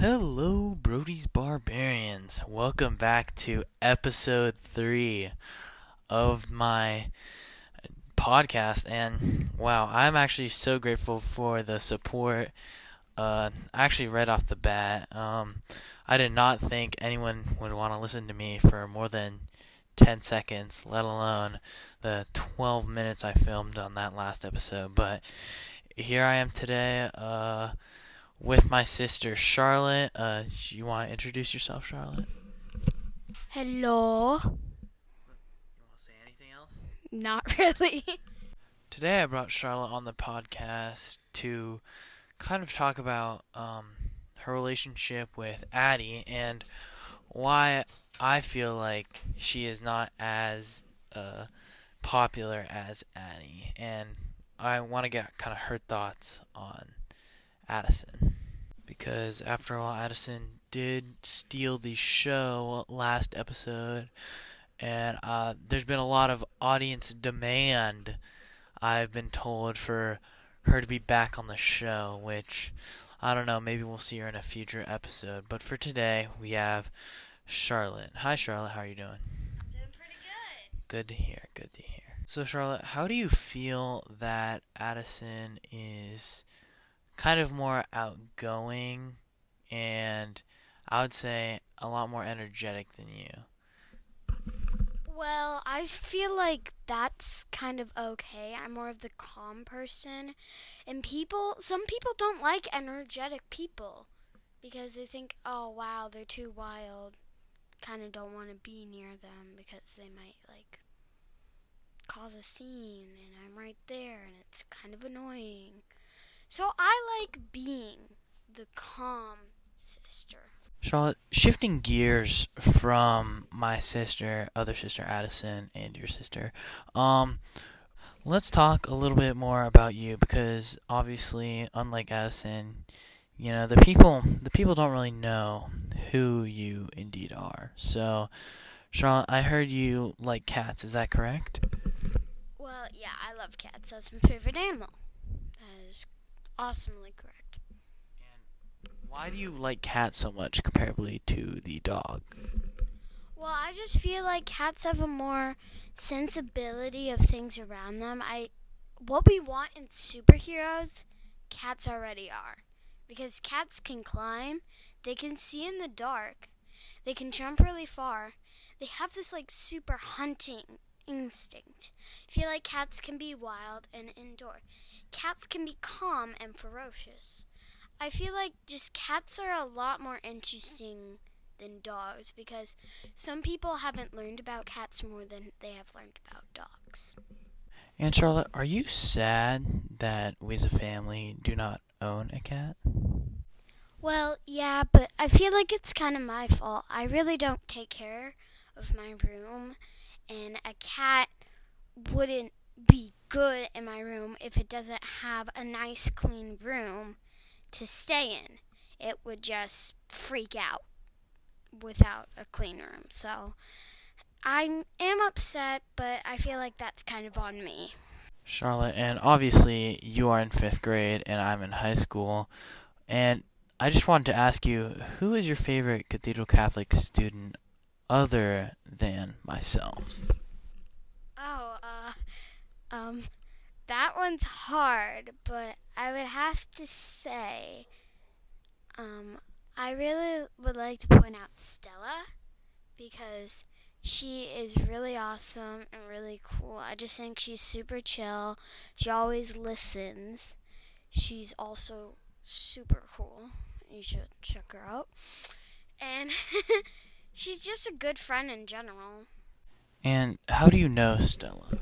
Hello, Brody's Barbarians. Welcome back to episode three of my podcast. And wow, I'm actually so grateful for the support. Uh, actually, right off the bat, um, I did not think anyone would want to listen to me for more than 10 seconds, let alone the 12 minutes I filmed on that last episode. But here I am today. Uh, with my sister Charlotte. Uh, you want to introduce yourself, Charlotte? Hello. You want to say anything else? Not really. Today I brought Charlotte on the podcast to kind of talk about um, her relationship with Addie and why I feel like she is not as uh, popular as Addie. And I want to get kind of her thoughts on Addison. Because after all, Addison did steal the show last episode, and uh, there's been a lot of audience demand, I've been told, for her to be back on the show, which I don't know, maybe we'll see her in a future episode. But for today, we have Charlotte. Hi, Charlotte, how are you doing? Doing pretty good. Good to hear, good to hear. So, Charlotte, how do you feel that Addison is kind of more outgoing and I would say a lot more energetic than you. Well, I feel like that's kind of okay. I'm more of the calm person. And people, some people don't like energetic people because they think, oh wow, they're too wild. Kind of don't want to be near them because they might like cause a scene and I'm right there and it's kind of annoying. So I like being the calm sister. Charlotte, shifting gears from my sister, other sister Addison, and your sister, um, let's talk a little bit more about you because obviously, unlike Addison, you know the people the people don't really know who you indeed are. So, Charlotte, I heard you like cats. Is that correct? Well, yeah, I love cats. That's my favorite animal. That is awesomely correct. Why do you like cats so much comparably to the dog? Well, I just feel like cats have a more sensibility of things around them. I what we want in superheroes, cats already are. Because cats can climb, they can see in the dark, they can jump really far. They have this like super hunting instinct. I feel like cats can be wild and indoor. Cats can be calm and ferocious. I feel like just cats are a lot more interesting than dogs because some people haven't learned about cats more than they have learned about dogs. And Charlotte, are you sad that we as a family do not own a cat? Well, yeah, but I feel like it's kind of my fault. I really don't take care of my room, and a cat wouldn't be good in my room if it doesn't have a nice clean room to stay in. It would just freak out without a clean room. So I am upset, but I feel like that's kind of on me. Charlotte, and obviously you are in fifth grade and I'm in high school. And I just wanted to ask you who is your favorite Cathedral Catholic student other than myself? Oh, uh, um, that one's hard, but I would have to say, um, I really would like to point out Stella because she is really awesome and really cool. I just think she's super chill. She always listens. She's also super cool. You should check her out. And she's just a good friend in general. And how do you know Stella?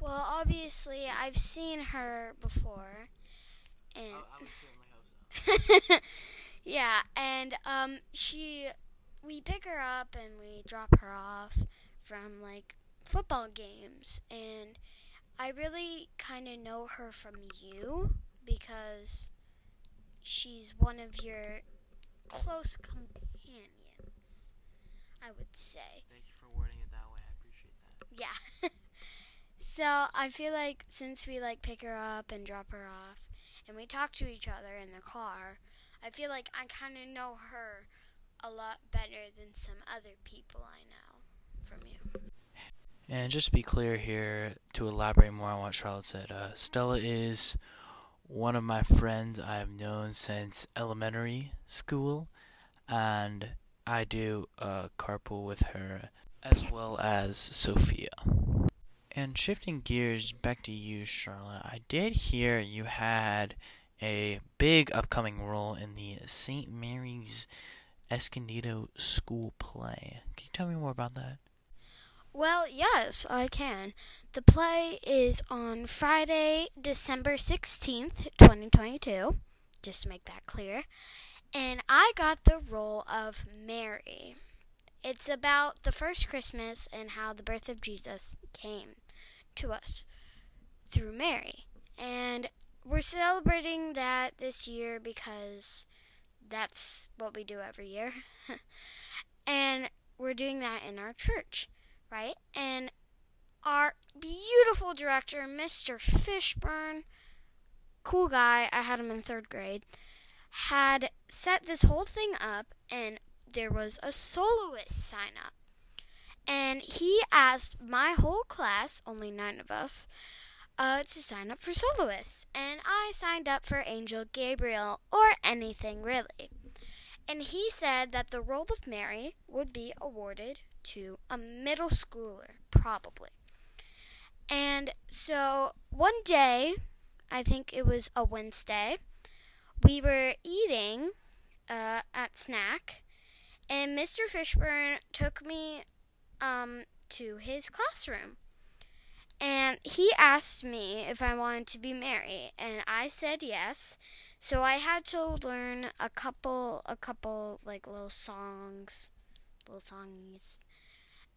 Well, obviously, I've seen her before, and yeah, and um, she, we pick her up and we drop her off from like football games, and I really kind of know her from you because she's one of your close companions, I would say. Thank you for wording it that way. I appreciate that. Yeah. so I feel like since we like pick her up and drop her off, and we talk to each other in the car, I feel like I kind of know her a lot better than some other people I know from you. And just to be clear here, to elaborate more on what Charlotte said, uh, Stella is one of my friends I've known since elementary school, and I do uh, carpool with her as well as Sophia. And shifting gears back to you, Charlotte, I did hear you had a big upcoming role in the St. Mary's Escondido School play. Can you tell me more about that? Well, yes, I can. The play is on Friday, December 16th, 2022, just to make that clear. And I got the role of Mary. It's about the first Christmas and how the birth of Jesus came to us through Mary. And we're celebrating that this year because that's what we do every year. and we're doing that in our church right? And our beautiful director, Mr. Fishburne, cool guy, I had him in third grade, had set this whole thing up, and there was a soloist sign up. And he asked my whole class, only nine of us, uh, to sign up for soloists. And I signed up for Angel Gabriel, or anything really. And he said that the role of Mary would be awarded to a middle schooler, probably. And so one day, I think it was a Wednesday, we were eating uh, at snack, and Mr. Fishburne took me um, to his classroom. And he asked me if I wanted to be Mary, and I said yes. So I had to learn a couple, a couple like little songs, little songs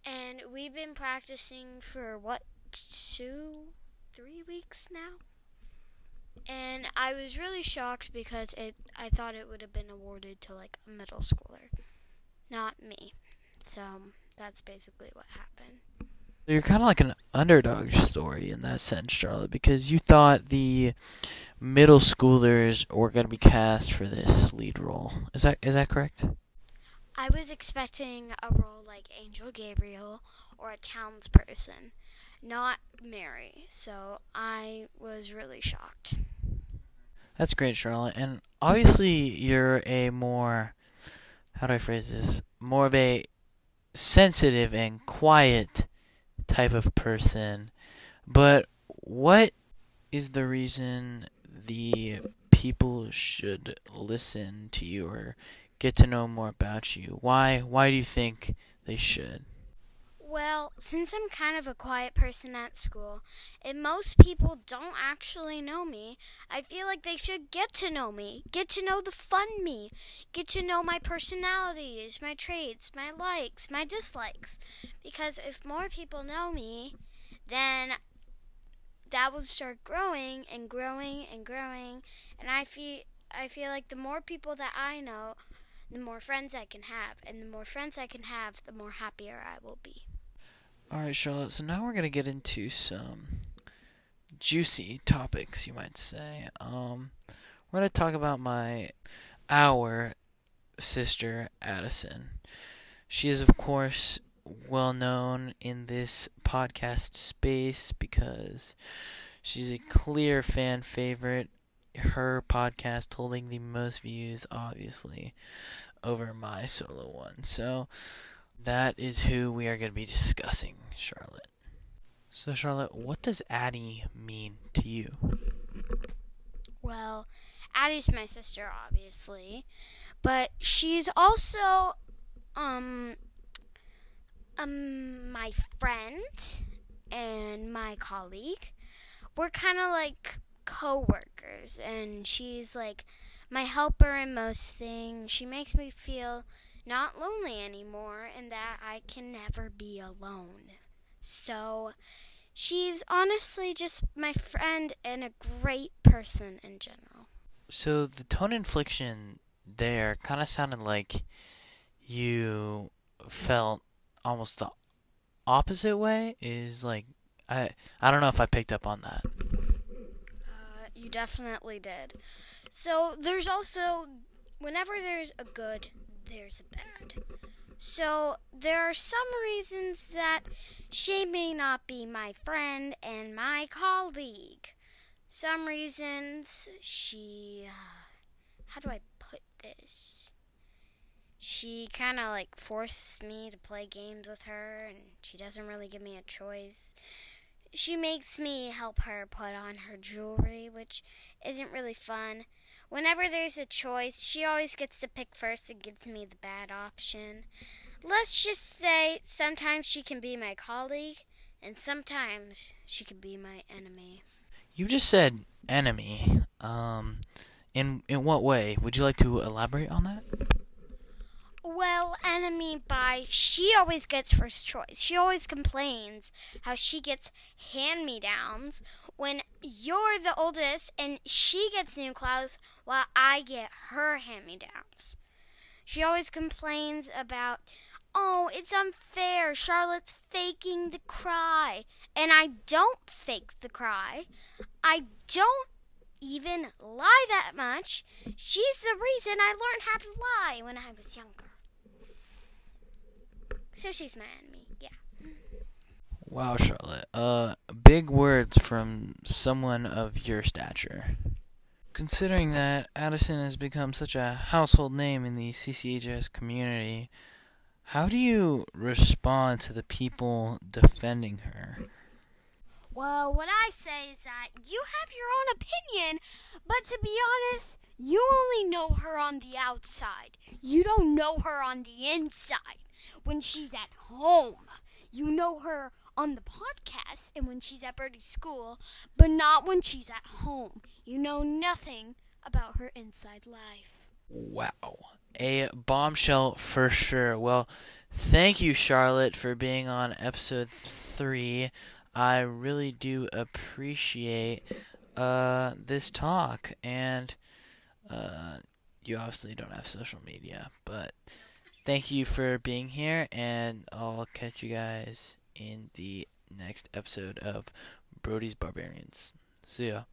and we've been practicing for what, two, three weeks now? And I was really shocked because it I thought it would have been awarded to like a middle schooler, not me. So that's basically what happened. You're kind of like an underdog story in that sense, Charlotte, because you thought the middle schoolers were going to be cast for this lead role. Is that is that correct? I was expecting a role like Angel Gabriel or a townsperson, not Mary. So I was really shocked. That's great, Charlotte. And obviously, you're a more, how do I phrase this? More of a sensitive and quiet type of person. But what is the reason the people should listen to you or get to know more about you. Why why do you think they should? Well, since I'm kind of a quiet person at school, and most people don't actually know me, I feel like they should get to know me, get to know the fun me, get to know my personalities, my traits, my likes, my dislikes. Because if more people know me, then that will start growing and growing and growing, and I feel I feel like the more people that I know, the more friends I can have. And the more friends I can have, the more happier I will be. All right, Charlotte. So now we're going to get into some juicy topics, you might say. Um, we're going to talk about my, our sister, Addison. She is, of course, well known in this podcast space because she's a clear fan favorite her podcast holding the most views, obviously, over my solo one. So that is who we are going to be discussing, Charlotte. So, Charlotte, what does Addie mean to you? Well, Addie's my sister, obviously, but she's also um um my friend and my colleague. We're kind of like co-workers and she's like my helper in most things. She makes me feel not lonely anymore and that I can never be alone. So she's honestly just my friend and a great person in general. So the tone infliction there kind of sounded like you felt almost the opposite way is like I I don't know if I picked up on that. Uh, you definitely did. So there's also whenever there's a good, there's a bad. So there are some reasons that she may not be my friend and my colleague. Some reasons she. Uh, how do I put this? She kind of like forces me to play games with her, and she doesn't really give me a choice. She makes me help her put on her jewelry, which isn't really fun. Whenever there's a choice, she always gets to pick first and gives me the bad option. Let's just say sometimes she can be my colleague, and sometimes she can be my enemy. You just said enemy. Um, in in what way? Would you like to elaborate on that? Well, enemy by she always gets first choice. She always complains how she gets hand me downs when you're the oldest and she gets new clothes while I get her hand me downs. She always complains about, oh, it's unfair. Charlotte's faking the cry. And I don't fake the cry. I don't even lie that much. She's the reason I learned how to lie when I was younger. So she's my enemy, yeah. Wow, Charlotte. Uh, big words from someone of your stature. Considering that Addison has become such a household name in the CCHS community, how do you respond to the people defending her? Well, what I say is that you have your own opinion, but to be honest, you only know her on the outside. You don't know her on the inside. When she's at home, you know her on the podcast and when she's at Birdie's school, but not when she's at home. You know nothing about her inside life. Wow. A bombshell for sure. Well, thank you, Charlotte, for being on episode three. I really do appreciate uh, this talk, and uh, you obviously don't have social media, but thank you for being here, and I'll catch you guys in the next episode of Brody's Barbarians. See ya.